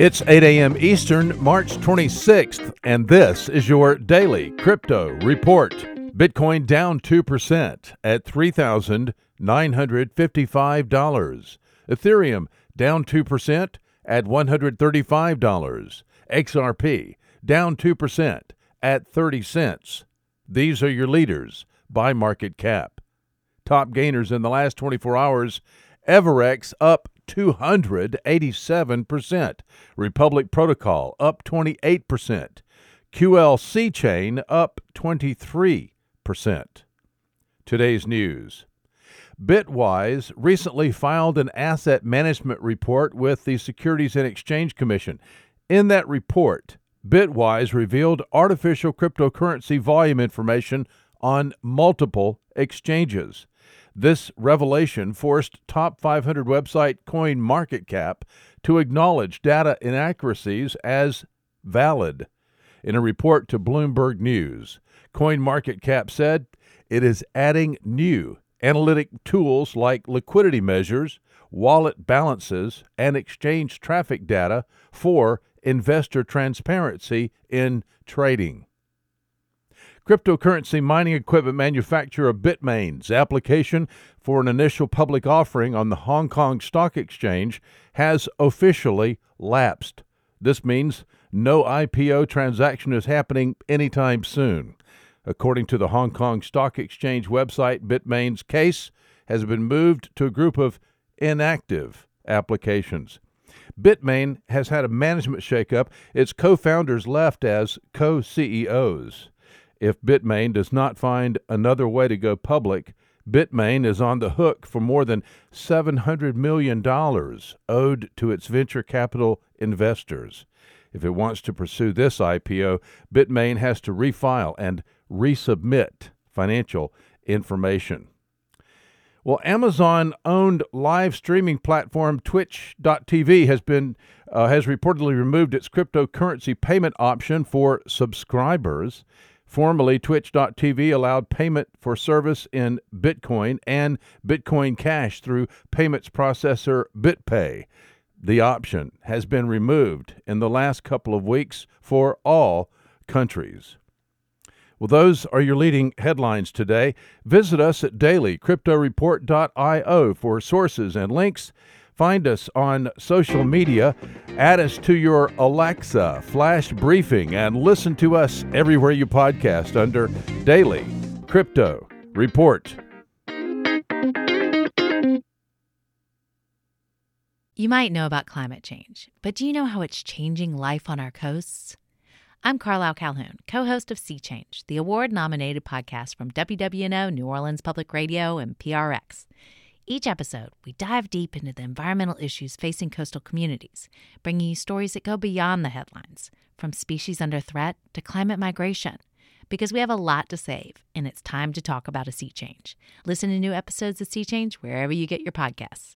It's 8 a.m. Eastern, March 26th, and this is your daily crypto report. Bitcoin down 2% at $3,955. Ethereum down 2% at $135. XRP down 2% at 30 cents. These are your leaders by market cap. Top gainers in the last 24 hours Everex up 287%. Republic Protocol up 28%. QLC Chain up 23%. Today's news. Bitwise recently filed an asset management report with the Securities and Exchange Commission. In that report, Bitwise revealed artificial cryptocurrency volume information on multiple exchanges. This revelation forced top 500 website CoinMarketCap to acknowledge data inaccuracies as valid. In a report to Bloomberg News, CoinMarketCap said it is adding new analytic tools like liquidity measures, wallet balances, and exchange traffic data for investor transparency in trading. Cryptocurrency mining equipment manufacturer Bitmain's application for an initial public offering on the Hong Kong Stock Exchange has officially lapsed. This means no IPO transaction is happening anytime soon. According to the Hong Kong Stock Exchange website, Bitmain's case has been moved to a group of inactive applications. Bitmain has had a management shakeup. Its co founders left as co CEOs. If Bitmain does not find another way to go public, Bitmain is on the hook for more than $700 million owed to its venture capital investors. If it wants to pursue this IPO, Bitmain has to refile and resubmit financial information. Well, Amazon owned live streaming platform Twitch.tv has been uh, has reportedly removed its cryptocurrency payment option for subscribers. Formerly, Twitch.tv allowed payment for service in Bitcoin and Bitcoin Cash through payments processor BitPay. The option has been removed in the last couple of weeks for all countries. Well, those are your leading headlines today. Visit us at dailycryptoreport.io for sources and links. Find us on social media, add us to your Alexa flash briefing, and listen to us everywhere you podcast under Daily Crypto Report. You might know about climate change, but do you know how it's changing life on our coasts? I'm Carlyle Calhoun, co host of Sea Change, the award nominated podcast from WWNO, New Orleans Public Radio, and PRX. Each episode, we dive deep into the environmental issues facing coastal communities, bringing you stories that go beyond the headlines, from species under threat to climate migration. Because we have a lot to save, and it's time to talk about a sea change. Listen to new episodes of Sea Change wherever you get your podcasts.